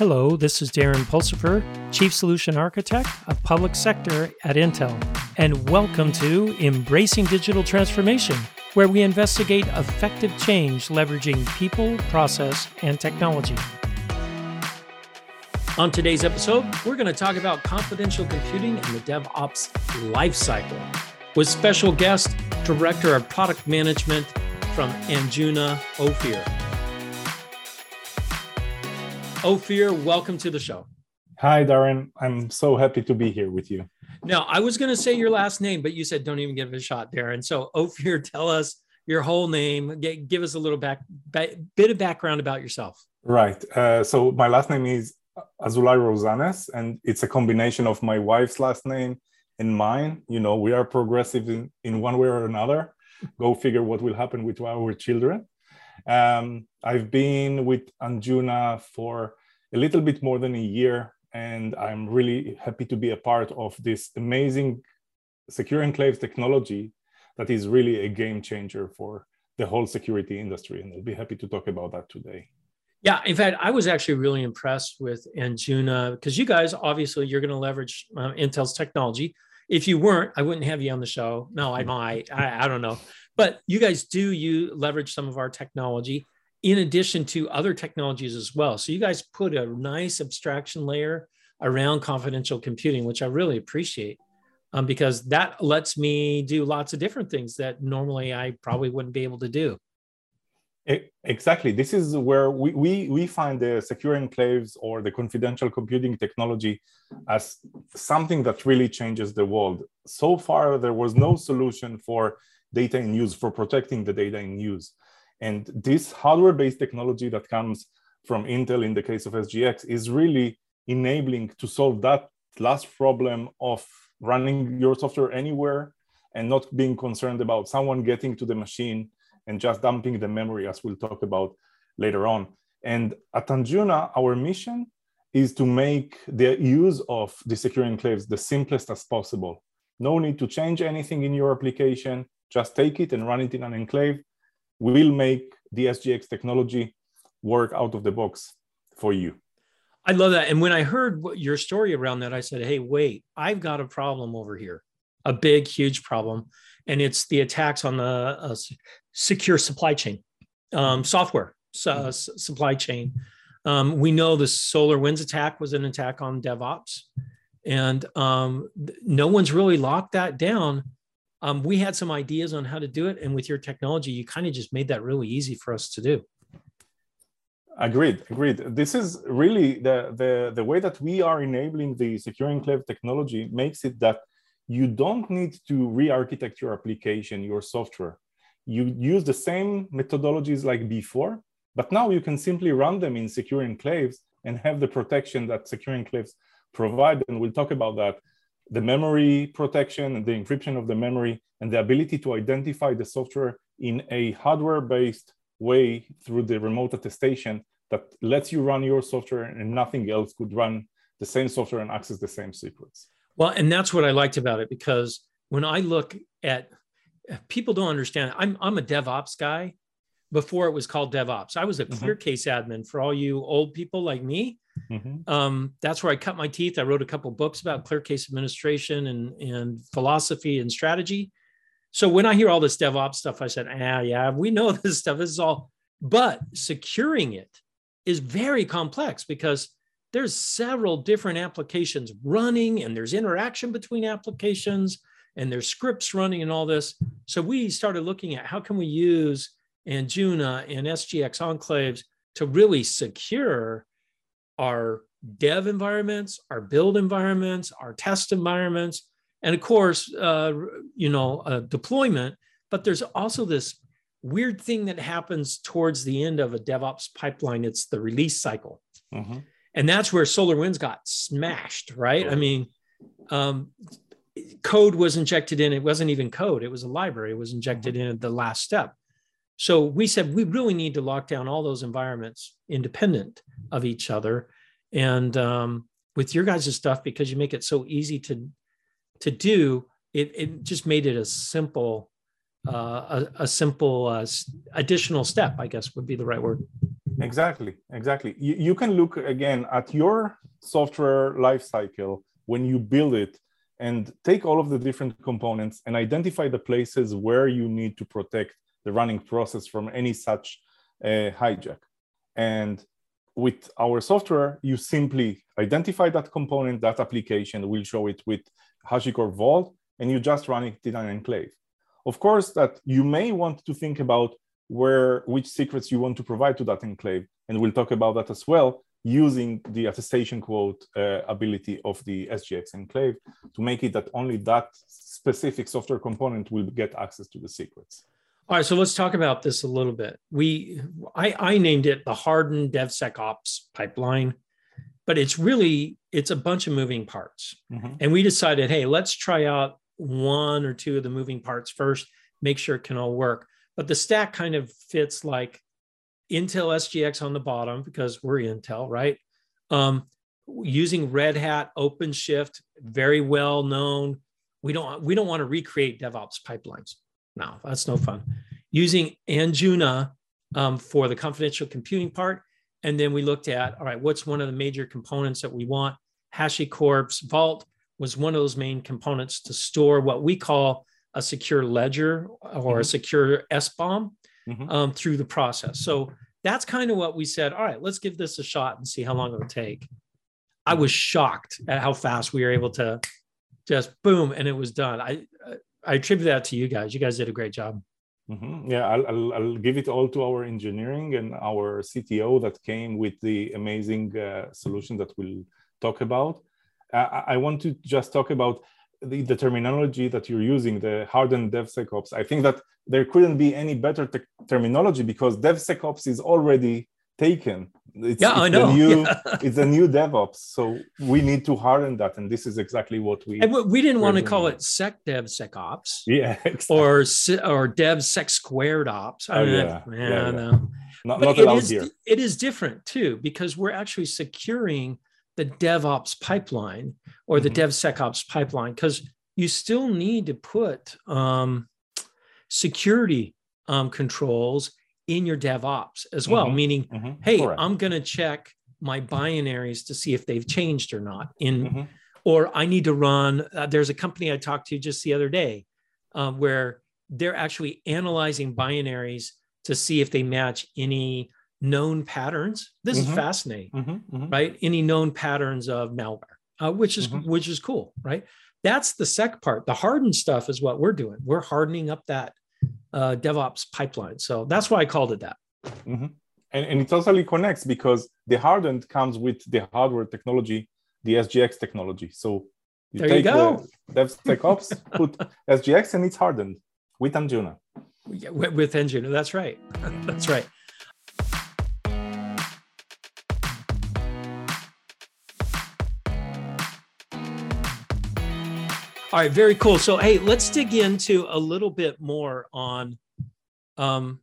Hello, this is Darren Pulsipher, Chief Solution Architect of Public Sector at Intel, and welcome to Embracing Digital Transformation, where we investigate effective change leveraging people, process, and technology. On today's episode, we're going to talk about confidential computing and the DevOps lifecycle with special guest, Director of Product Management from Anjuna Ophir. Ophir, welcome to the show. Hi, Darren. I'm so happy to be here with you. Now, I was going to say your last name, but you said don't even give it a shot, Darren. So, Ophir, tell us your whole name. give us a little back, bit of background about yourself. Right. Uh, so, my last name is Azulay Rosanes, and it's a combination of my wife's last name and mine. You know, we are progressive in, in one way or another. Go figure what will happen with our children. Um, I've been with Anjuna for a little bit more than a year, and I'm really happy to be a part of this amazing secure enclaves technology that is really a game changer for the whole security industry. And I'll be happy to talk about that today. Yeah, in fact, I was actually really impressed with Anjuna because you guys obviously you're going to leverage uh, Intel's technology. If you weren't, I wouldn't have you on the show. No, I might. I, I don't know but you guys do you leverage some of our technology in addition to other technologies as well. So you guys put a nice abstraction layer around confidential computing, which I really appreciate. Um, because that lets me do lots of different things that normally I probably wouldn't be able to do. Exactly. This is where we, we, we find the secure enclaves or the confidential computing technology as something that really changes the world. So far, there was no solution for data in use, for protecting the data in use. And this hardware-based technology that comes from Intel in the case of SGX is really enabling to solve that last problem of running your software anywhere and not being concerned about someone getting to the machine and just dumping the memory, as we'll talk about later on. And at Anjuna, our mission is to make the use of the secure enclaves the simplest as possible. No need to change anything in your application just take it and run it in an enclave. We'll make the SGX technology work out of the box for you. I love that. And when I heard your story around that, I said, hey, wait, I've got a problem over here, a big, huge problem. And it's the attacks on the uh, secure supply chain, um, software mm-hmm. supply chain. Um, we know the SolarWinds attack was an attack on DevOps, and um, no one's really locked that down um, we had some ideas on how to do it and with your technology you kind of just made that really easy for us to do. Agreed agreed. This is really the, the the way that we are enabling the secure enclave technology makes it that you don't need to re-architect your application your software. You use the same methodologies like before but now you can simply run them in secure enclaves and have the protection that secure enclaves provide and we'll talk about that the memory protection and the encryption of the memory and the ability to identify the software in a hardware-based way through the remote attestation that lets you run your software and nothing else could run the same software and access the same secrets. Well, and that's what I liked about it because when I look at people don't understand, I'm I'm a DevOps guy before it was called DevOps. I was a mm-hmm. ClearCase admin for all you old people like me. Mm-hmm. Um, that's where I cut my teeth. I wrote a couple books about ClearCase administration and, and philosophy and strategy. So when I hear all this DevOps stuff, I said, ah, yeah, we know this stuff. This is all, but securing it is very complex because there's several different applications running and there's interaction between applications and there's scripts running and all this. So we started looking at how can we use Anjuna and SGX enclaves to really secure our dev environments, our build environments, our test environments, and of course, uh, you know, uh, deployment. But there's also this weird thing that happens towards the end of a DevOps pipeline. It's the release cycle, mm-hmm. and that's where SolarWinds got smashed. Right? I mean, um, code was injected in. It wasn't even code; it was a library. It was injected mm-hmm. in at the last step. So we said we really need to lock down all those environments independent of each other. And um, with your guys' stuff, because you make it so easy to to do, it, it just made it a simple uh, a, a, simple uh, additional step, I guess would be the right word. Exactly, exactly. You, you can look again at your software lifecycle when you build it and take all of the different components and identify the places where you need to protect the running process from any such uh, hijack. And with our software, you simply identify that component, that application, we'll show it with HashiCorp Vault, and you just run it in an enclave. Of course, that you may want to think about where which secrets you want to provide to that enclave, and we'll talk about that as well using the attestation quote uh, ability of the SGX enclave to make it that only that specific software component will get access to the secrets. All right, so let's talk about this a little bit. We, I, I named it the hardened DevSecOps pipeline, but it's really it's a bunch of moving parts, mm-hmm. and we decided, hey, let's try out one or two of the moving parts first, make sure it can all work. But the stack kind of fits like Intel SGX on the bottom because we're Intel, right? Um, using Red Hat OpenShift, very well known. We don't we don't want to recreate DevOps pipelines. No, that's no fun. Using Anjuna um, for the confidential computing part, and then we looked at all right, what's one of the major components that we want? HashiCorp's Vault was one of those main components to store what we call a secure ledger or mm-hmm. a secure SBOM mm-hmm. um, through the process. So that's kind of what we said. All right, let's give this a shot and see how long it'll take. I was shocked at how fast we were able to just boom and it was done. I I attribute that to you guys. You guys did a great job. Mm-hmm. Yeah, I'll, I'll, I'll, give it all to our engineering and our CTO that came with the amazing uh, solution that we'll talk about. I, I want to just talk about the, the terminology that you're using, the hardened DevSecOps, I think that there couldn't be any better te- terminology because DevSecOps is already taken. It's, yeah, it's I know. New, yeah. it's a new DevOps, so we need to harden that, and this is exactly what we. And we didn't want to call it Sec DevSecOps. Yeah, exactly. or or DevSec squared ops. I oh, mean, yeah, yeah, yeah, no. Not, not allowed is, here. It is different too because we're actually securing the DevOps pipeline or the mm-hmm. DevSecOps pipeline because you still need to put um, security um, controls in your DevOps as well, mm-hmm. meaning, mm-hmm. hey, Correct. I'm going to check my binaries to see if they've changed or not. In mm-hmm. or I need to run. Uh, there's a company I talked to just the other day uh, where they're actually analyzing binaries to see if they match any known patterns. This mm-hmm. is fascinating, mm-hmm, mm-hmm. right? Any known patterns of malware, uh, which is mm-hmm. which is cool, right? That's the sec part. The hardened stuff is what we're doing. We're hardening up that uh, DevOps pipeline. So that's why I called it that. Mm-hmm. And, and it totally connects because the hardened comes with the hardware technology, the SGX technology. So you there take you go. the DevSecOps, put SGX, and it's hardened with Anjuna. Yeah, with, with Anjuna, that's right. that's right. All right, very cool. So, hey, let's dig into a little bit more on, um,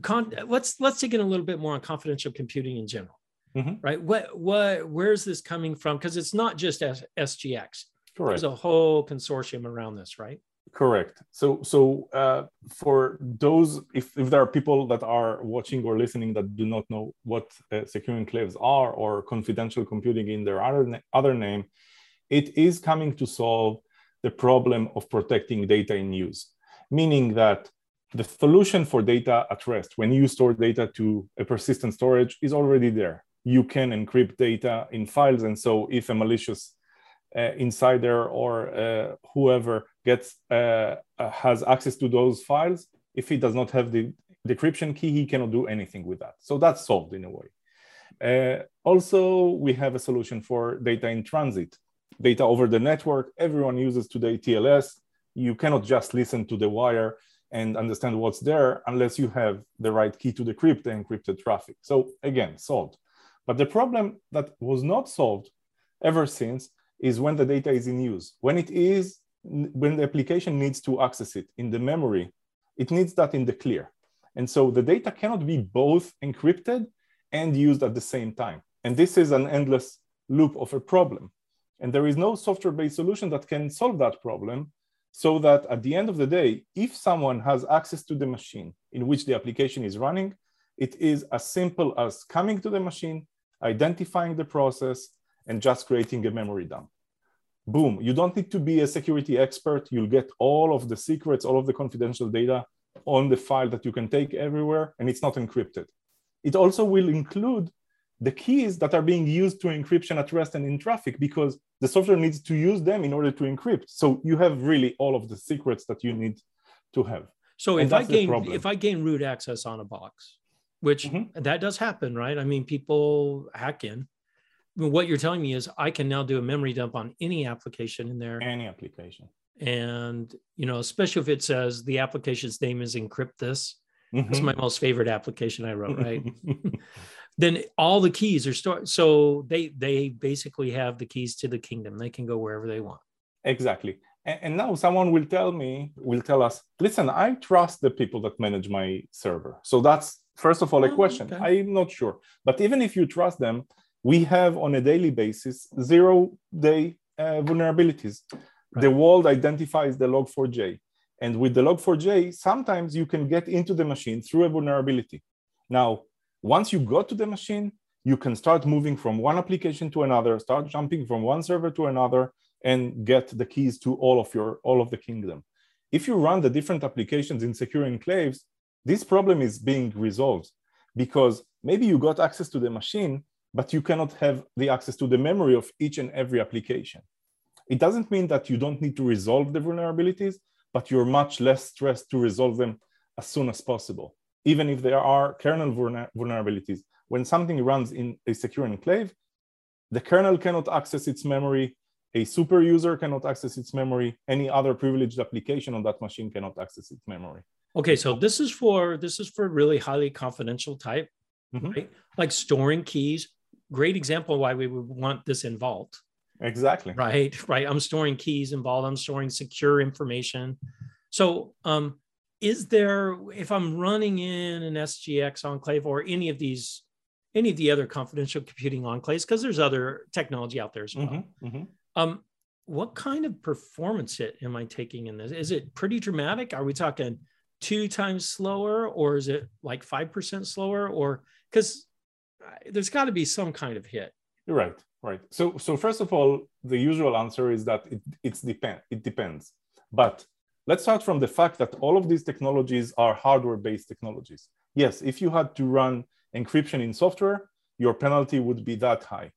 con- let's let's dig in a little bit more on confidential computing in general, mm-hmm. right? What what where's this coming from? Because it's not just S- SGX. Correct. There's a whole consortium around this, right? Correct. So so uh, for those, if if there are people that are watching or listening that do not know what uh, secure enclaves are or confidential computing in their other na- other name, it is coming to solve the problem of protecting data in use, meaning that the solution for data at rest, when you store data to a persistent storage, is already there. You can encrypt data in files. And so if a malicious uh, insider or uh, whoever gets uh, uh has access to those files, if he does not have the decryption key, he cannot do anything with that. So that's solved in a way. Uh, also, we have a solution for data in transit data over the network. Everyone uses today TLS. You cannot just listen to the wire and understand what's there unless you have the right key to decrypt the encrypted traffic. So again, solved. But the problem that was not solved ever since is when the data is in use. When it is, when the application needs to access it in the memory, it needs that in the clear. And so the data cannot be both encrypted and used at the same time. And this is an endless loop of a problem. And there is no software-based solution that can solve that problem so that at the end of the day, if someone has access to the machine in which the application is running, it is as simple as coming to the machine, identifying the process, and just creating a memory dump. Boom, you don't need to be a security expert. You'll get all of the secrets, all of the confidential data on the file that you can take everywhere, and it's not encrypted. It also will include the keys that are being used to encryption at rest and in traffic because the software needs to use them in order to encrypt. So you have really all of the secrets that you need to have. So if I gain if I gain root access on a box, which mm-hmm. that does happen, right? I mean, people hack in. what you're telling me is I can now do a memory dump on any application in there. Any application. And you know, especially if it says the application's name is encrypt this. Mm-hmm. That's my most favorite application I wrote, right? then all the keys are stored. So they they basically have the keys to the kingdom. They can go wherever they want. Exactly. And, and now someone will tell me, will tell us, listen, I trust the people that manage my server. So that's first of all a oh, question. Okay. I'm not sure. But even if you trust them, we have on a daily basis zero day uh, vulnerabilities. Right. The world identifies the log4j. And with the log4j, sometimes you can get into the machine through a vulnerability. Now, once you go to the machine, you can start moving from one application to another, start jumping from one server to another, and get the keys to all of your all of the kingdom. If you run the different applications in secure enclaves, this problem is being resolved because maybe you got access to the machine, but you cannot have the access to the memory of each and every application. It doesn't mean that you don't need to resolve the vulnerabilities, but you're much less stressed to resolve them as soon as possible even if there are kernel vulnerabilities. When something runs in a secure enclave, the kernel cannot access its memory, a super user cannot access its memory, any other privileged application on that machine cannot access its memory. Okay, so this is for this is for really highly confidential type, mm-hmm. right? Like storing keys. Great example why we would want this in Vault. Exactly. Right, right. I'm storing keys in Vault. I'm storing secure information. So um, is there if i'm running in an sgx enclave or any of these any of the other confidential computing enclaves because there's other technology out there as well. Mm-hmm, mm-hmm. Um, what kind of performance hit am i taking in this? Is it pretty dramatic? Are we talking two times slower or is it like 5% slower or because there's got to be some kind of hit. You're right right. So so first of all the usual answer is that it, it's depend it depends. But Let's start from the fact that all of these technologies are hardware-based technologies. Yes, if you had to run encryption in software, your penalty would be that high.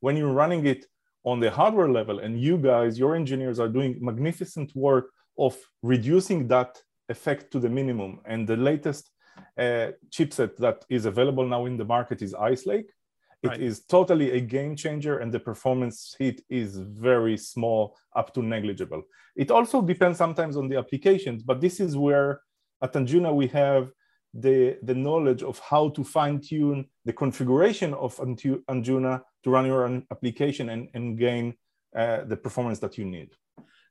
When you're running it on the hardware level and you guys, your engineers are doing magnificent work of reducing that effect to the minimum. And the latest uh, chipset that is available now in the market is Ice Lake. It right. is totally a game changer, and the performance hit is very small, up to negligible. It also depends sometimes on the applications, but this is where at Anjuna we have the, the knowledge of how to fine tune the configuration of Anjuna to run your application and, and gain uh, the performance that you need.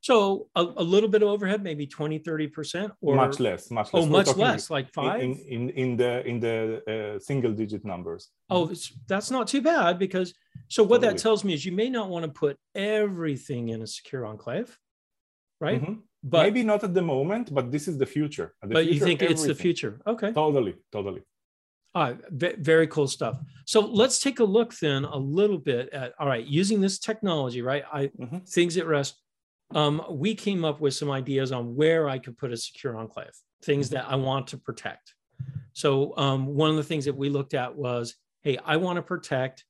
So a, a, little bit of overhead, maybe 20, 30%, or much less, much less. Oh, much less, like five in, in, in the in the uh, single digit numbers. Oh, that's not too bad because so what totally. that tells me is you may not want to put everything in a secure enclave, right? Mm-hmm. But maybe not at the moment, but this is the future. The but future, you think everything. it's the future? Okay. Totally, totally. All right, very cool stuff. So let's take a look then a little bit at all right, using this technology, right? I mm-hmm. things at rest um, we came up with some ideas on where I could put a secure enclave, things mm-hmm. that I want to protect. So um, one of the things that we looked at was, hey, I want to protect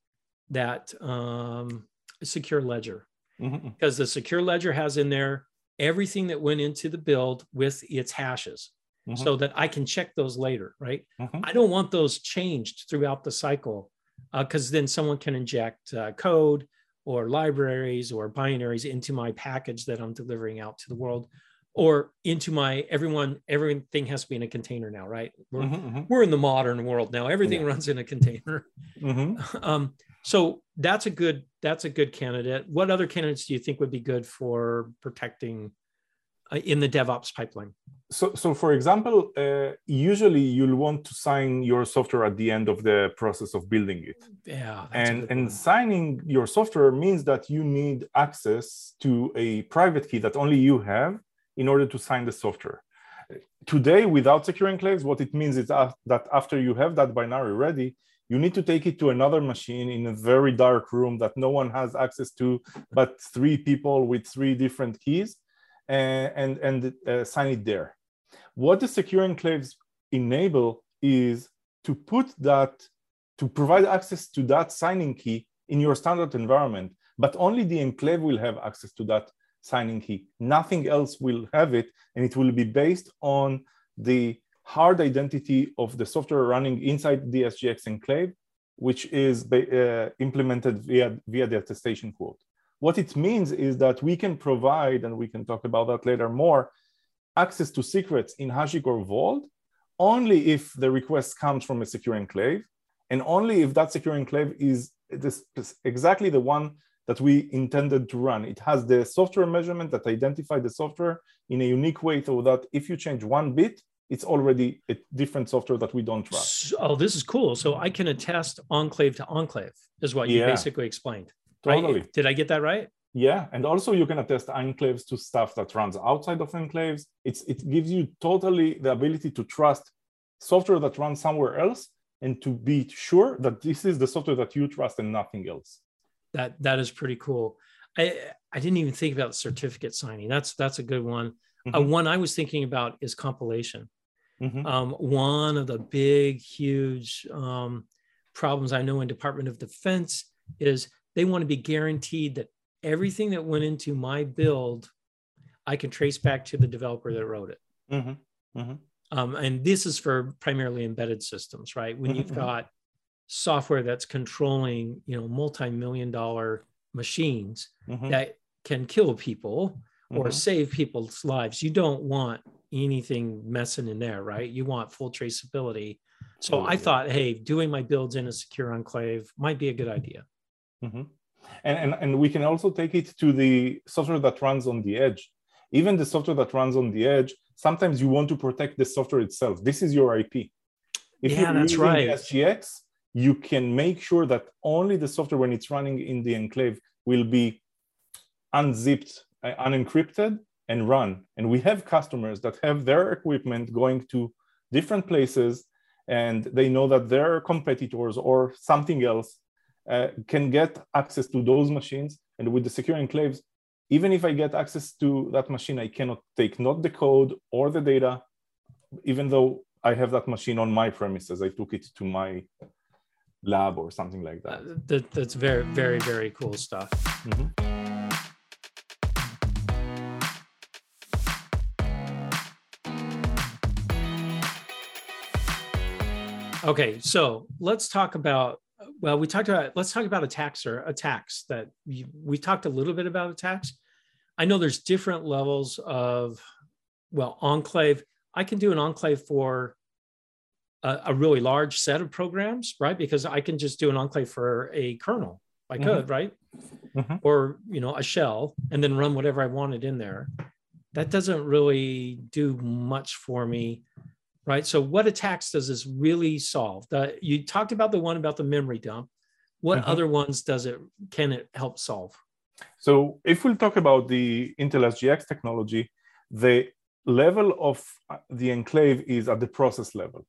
that um, secure ledger mm-hmm. because the secure ledger has in there everything that went into the build with its hashes. Mm-hmm. So that I can check those later, right? Mm-hmm. I don't want those changed throughout the cycle because uh, then someone can inject uh, code or libraries or binaries into my package that I'm delivering out to the world or into my everyone everything has to be in a container now right we're, mm-hmm, mm-hmm. we're in the modern world now everything yeah. runs in a container mm-hmm. um, so that's a good that's a good candidate what other candidates do you think would be good for protecting in the DevOps pipeline? So, so for example, uh, usually you'll want to sign your software at the end of the process of building it. Yeah. And, and signing your software means that you need access to a private key that only you have in order to sign the software. today, without secure enclaves, what it means is that after you have that binary ready, you need to take it to another machine in a very dark room that no one has access to but three people with three different keys and, and, uh, sign it there. What the secure enclaves enable is to put that, to provide access to that signing key in your standard environment, but only the enclave will have access to that signing key. Nothing else will have it, and it will be based on the hard identity of the software running inside the SGX enclave, which is uh, implemented via, via the attestation quote. What it means is that we can provide, and we can talk about that later more, access to secrets in HashiCorp Vault only if the request comes from a secure enclave, and only if that secure enclave is this, exactly the one that we intended to run. It has the software measurement that identify the software in a unique way so that if you change one bit, it's already a different software that we don't trust. Oh, this is cool. So I can attest enclave to enclave is what you basically explained. Totally. Right? Did I get that right? Yeah, and also you can attest enclaves to stuff that runs outside of enclaves. It's it gives you totally the ability to trust software that runs somewhere else and to be sure that this is the software that you trust and nothing else. That that is pretty cool. I I didn't even think about certificate signing. That's that's a good one. Mm-hmm. Uh, one I was thinking about is compilation. Mm-hmm. Um, one of the big, huge um, problems I know in Department of Defense is they want to be guaranteed that everything that went into my build, I can trace back to the developer that wrote it. Mm-hmm. Mm-hmm. Um, and this is for primarily embedded systems, right? When you've mm-hmm. got software that's controlling, you know, multi-million dollar machines mm-hmm. that can kill people or mm-hmm. save people's lives, you don't want anything messing in there, right? You want full traceability. So I thought, hey, doing my builds in a secure enclave might be a good idea. Mm-hmm. And, and, and we can also take it to the software that runs on the edge. Even the software that runs on the edge, sometimes you want to protect the software itself. This is your IP. If yeah, you're that's using right. SGX, you can make sure that only the software when it's running in the enclave will be unzipped, uh, unencrypted, and run. And we have customers that have their equipment going to different places and they know that their competitors or something else can get access to those machines. And with the secure enclaves, even if I get access to that machine, I cannot take not the code or the data, even though I have that machine on my premises. I took it to my lab or something like that. Uh, that that's very, very, very cool stuff. Mm-hmm. Okay, so let's talk about. Well, we talked about. Let's talk about attacks or attacks that we, we talked a little bit about attacks. I know there's different levels of, well, enclave. I can do an enclave for a, a really large set of programs, right? Because I can just do an enclave for a kernel. I mm-hmm. could, right? Mm-hmm. Or you know, a shell, and then run whatever I wanted in there. That doesn't really do much for me right? So what attacks does this really solve? The, you talked about the one about the memory dump. What mm-hmm. other ones does it can it help solve? So if we talk about the Intel SGX technology, the level of uh, the enclave is at the process level.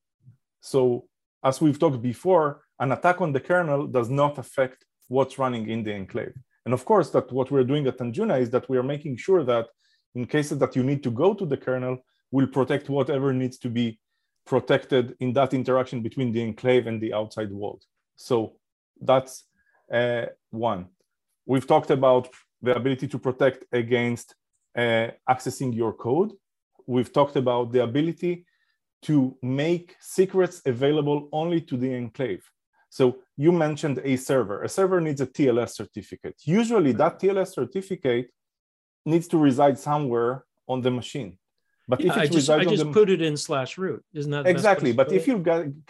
So as we've talked before, an attack on the kernel does not affect what's running in the enclave. And of course, that what we're doing at Anjuna is that we are making sure that in cases that you need to go to the kernel, we'll protect whatever needs to be protected in that interaction between the enclave and the outside world. So that's uh, one. We've talked about the ability to protect against uh, accessing your code. We've talked about the ability to make secrets available only to the enclave. So you mentioned a server. A server needs a TLS certificate. Usually that TLS certificate needs to reside somewhere on the machine. But yeah, if I just, I just the... put it in slash root, isn't that exactly? But if you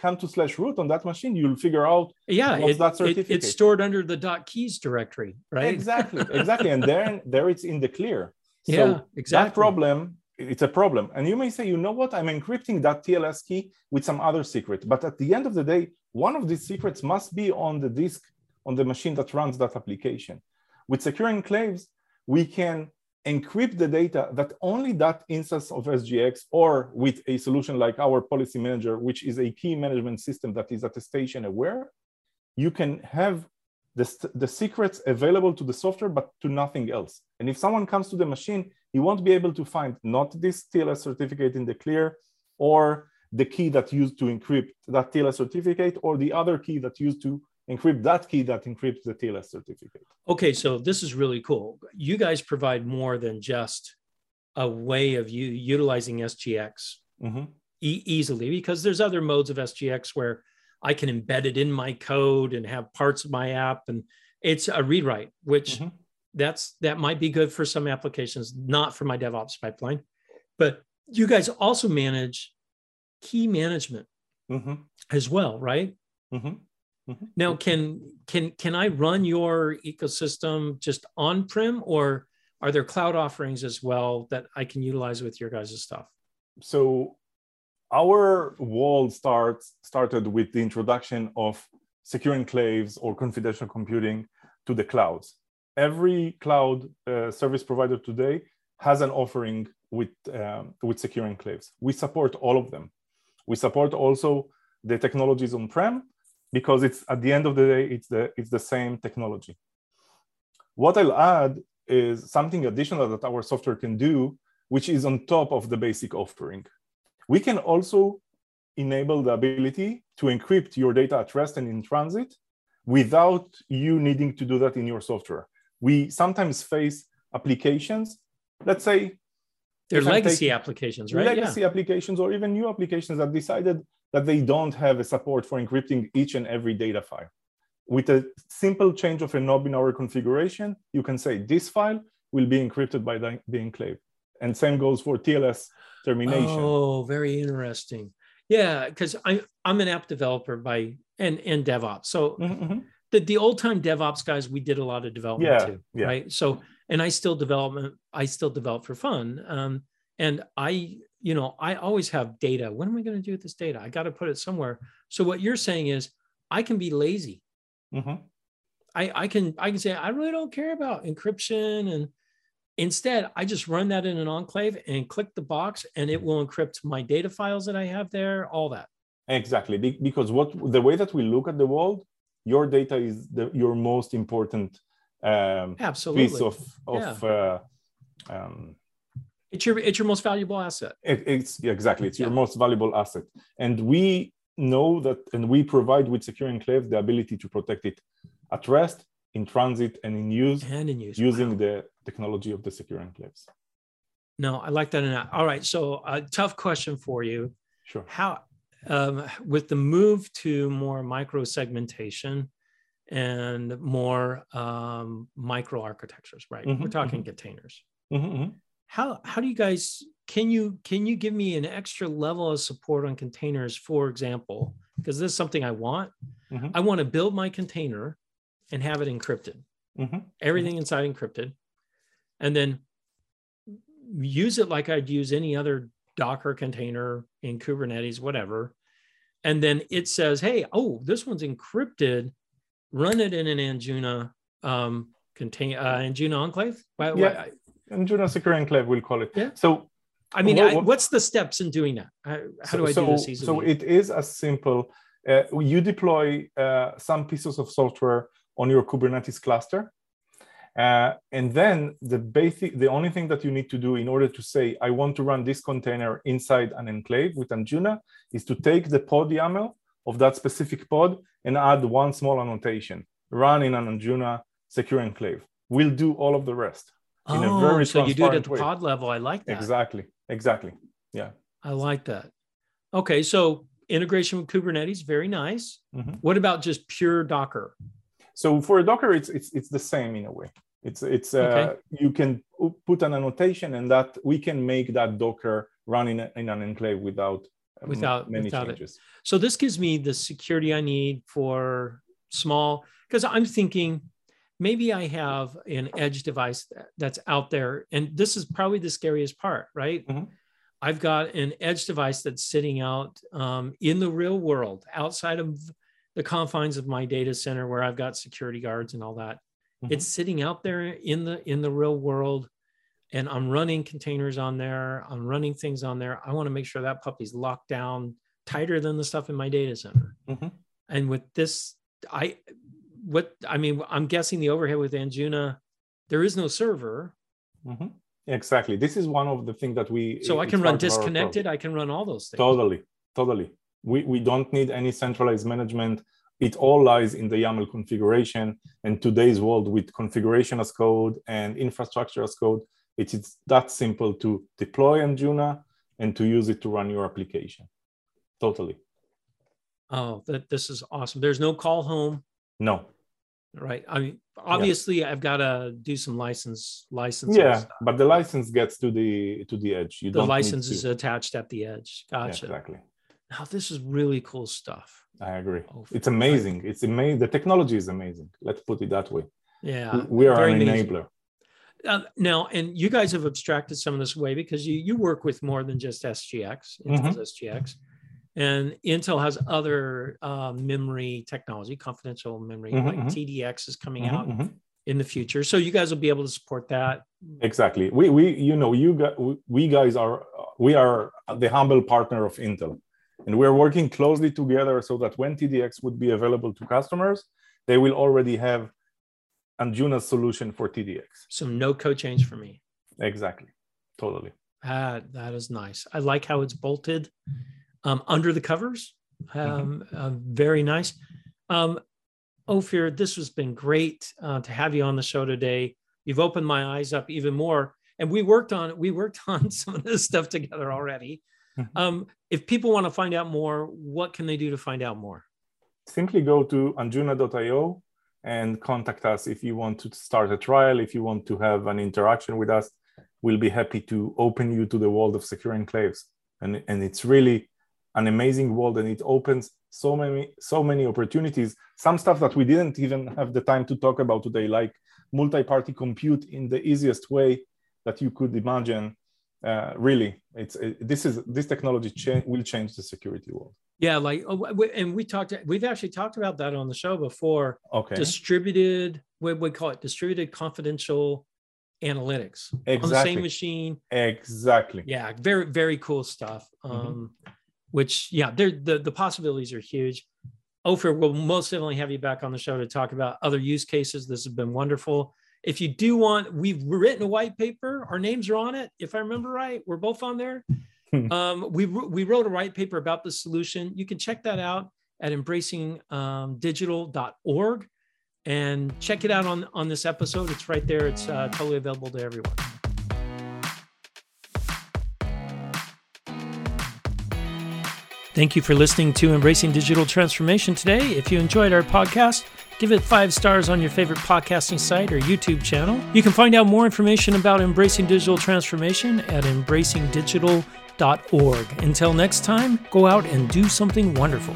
come to slash root on that machine, you'll figure out yeah, it, that certificate. It, it's stored under the dot keys directory, right? Exactly, exactly, and there there it's in the clear. So yeah, exactly. That problem, it's a problem, and you may say, you know what? I'm encrypting that TLS key with some other secret, but at the end of the day, one of these secrets must be on the disk on the machine that runs that application. With secure enclaves, we can encrypt the data that only that instance of SGX or with a solution like our policy manager, which is a key management system that is attestation aware, you can have the, the secrets available to the software, but to nothing else. And if someone comes to the machine, he won't be able to find not this TLS certificate in the clear or the key that used to encrypt that TLS certificate or the other key that used to encrypt that key that encrypts the TLS certificate. Okay, so this is really cool. You guys provide more than just a way of you utilizing SGX mm-hmm. e- easily because there's other modes of SGX where I can embed it in my code and have parts of my app and it's a rewrite, which mm-hmm. that's that might be good for some applications, not for my DevOps pipeline. But you guys also manage key management mm-hmm. as well, right? Mm-hmm. Now, can can can I run your ecosystem just on prem, or are there cloud offerings as well that I can utilize with your guys' stuff? So, our world starts started with the introduction of secure enclaves or confidential computing to the clouds. Every cloud uh, service provider today has an offering with um, with secure enclaves. We support all of them. We support also the technologies on prem because it's at the end of the day, it's the, it's the same technology. What I'll add is something additional that our software can do, which is on top of the basic offering. We can also enable the ability to encrypt your data at rest and in transit without you needing to do that in your software. We sometimes face applications, let's say they're legacy applications, right? Legacy yeah. applications or even new applications that decided that they don't have a support for encrypting each and every data file. With a simple change of a knob in our configuration, you can say this file will be encrypted by the, the enclave. And same goes for TLS termination. Oh, very interesting. Yeah, because I'm I'm an app developer by and and DevOps. So mm-hmm, mm-hmm. the, the old time DevOps guys, we did a lot of development yeah, too. Yeah. Right. So and I still development, I still develop for fun. Um, and I you know, I always have data. What am I going to do with this data? I got to put it somewhere. So what you're saying is I can be lazy. Mm-hmm. I, I can I can say I really don't care about encryption and instead I just run that in an enclave and click the box and it will encrypt my data files that I have there, all that. Exactly, because what the way that we look at the world, your data is the, your most important um, Absolutely. piece of of yeah. uh, um, it's your it's your most valuable asset. It, it's yeah, exactly. It's yeah. your most valuable asset, and we know that, and we provide with Secure Enclave the ability to protect it at rest, in transit, and in use, and in use using wow. the technology of the Secure Enclaves. No, I like that. Enough. All right, so a tough question for you. Sure. How um, with the move to more micro segmentation and more um, micro architectures, right? Mm-hmm, We're talking mm-hmm. containers. Mm-hmm, mm-hmm how how do you guys can you can you give me an extra level of support on containers for example because this is something i want mm-hmm. i want to build my container and have it encrypted mm-hmm. everything mm-hmm. inside encrypted and then use it like i'd use any other docker container in kubernetes whatever and then it says hey oh this one's encrypted run it in an anjuna um, contain uh, anjuna enclave why, yeah. Why, Anjuna Secure Enclave, we'll call it. Yeah. So, I mean, what, I, what's the steps in doing that? How, how so, do I so, do this easily? So it is as simple. Uh, you deploy uh, some pieces of software on your Kubernetes cluster. Uh, and then the basic, the only thing that you need to do in order to say, I want to run this container inside an enclave with Anjuna is to take the pod YAML of that specific pod and add one small annotation, run in an Anjuna secure enclave. We'll do all of the rest in oh, a very so you do it at the way. pod level. I like that. Exactly. Exactly. Yeah. I like that. Okay, so integration with Kubernetes, very nice. Mm-hmm. What about just pure Docker? So for a Docker, it's it's it's the same in a way. It's it's uh, okay. you can put an annotation, and that we can make that Docker run in, a, in an enclave without um, without many without changes. It. So this gives me the security I need for small because I'm thinking maybe I have an edge device that's out there. And this is probably the scariest part, right? Mm-hmm. I've got an edge device that's sitting out um, in the real world, outside of the confines of my data center where I've got security guards and all that. Mm-hmm. It's sitting out there in the in the real world, and I'm running containers on there. I'm running things on there. I want to make sure that puppy's locked down tighter than the stuff in my data center. Mm-hmm. And with this, I what I mean, I'm guessing the overhead with Anjuna, there is no server. Mm-hmm. Exactly. This is one of the things that we. So I can run disconnected. I can run all those things. Totally, totally. We we don't need any centralized management. It all lies in the YAML configuration. And today's world with configuration as code and infrastructure as code, it is that simple to deploy Anjuna and to use it to run your application. Totally. Oh, that this is awesome. There's no call home. No. Right. I mean, obviously, yeah. I've got to do some license license. Yeah, but the license gets to the to the edge. You the license is attached at the edge. Gotcha. Yeah, exactly. Now this is really cool stuff. I agree. Oh, it's amazing. It's amazing. The technology is amazing. Let's put it that way. Yeah. We are an amazing. enabler. Uh, now, and you guys have abstracted some of this away because you you work with more than just SGX, mm-hmm. SGX, and Intel has other uh, memory technology, confidential memory, mm-hmm, like mm-hmm. TDX is coming mm-hmm, out mm-hmm. in the future. So you guys will be able to support that. Exactly. We we you know you got we guys are we are the humble partner of Intel, and we're working closely together so that when TDX would be available to customers, they will already have Anjuna's solution for TDX. So no code change for me. Exactly. Totally. That that is nice. I like how it's bolted um, under the covers. Mm-hmm. Um, mm-hmm. uh, very nice. Um, Ophir, this has been great uh, to have you on the show today. You've opened my eyes up even more, and we worked on we worked on some of this stuff together already. Mm-hmm. Um, if people want to find out more, what can they do to find out more? Simply go to anjuna.io and contact us if you want to start a trial, if you want to have an interaction with us. We'll be happy to open you to the world of secure enclaves. And, and it's really an amazing world and it opens so many so many opportunities. Some stuff that we didn't even have the time to talk about today like multi-party compute in the easiest way that you could imagine. Uh, really it's it, this is this technology cha- will change the security world. Yeah like oh, and we talked we've actually talked about that on the show before. Okay. Distributed what we call it distributed confidential analytics. Exactly. on the same machine. Exactly. Yeah very very cool stuff. Mm-hmm. um which yeah, the the possibilities are huge. Ophir, we'll most definitely have you back on the show to talk about other use cases. This has been wonderful. If you do want, we've written a white paper. Our names are on it, if I remember right. We're both on there. Hmm. um, we we wrote a white paper about the solution. You can check that out at embracingdigital.org and check it out on on this episode. It's right there. It's uh, totally available to everyone. Thank you for listening to Embracing Digital Transformation today. If you enjoyed our podcast, give it five stars on your favorite podcasting site or YouTube channel. You can find out more information about Embracing Digital Transformation at embracingdigital.org. Until next time, go out and do something wonderful.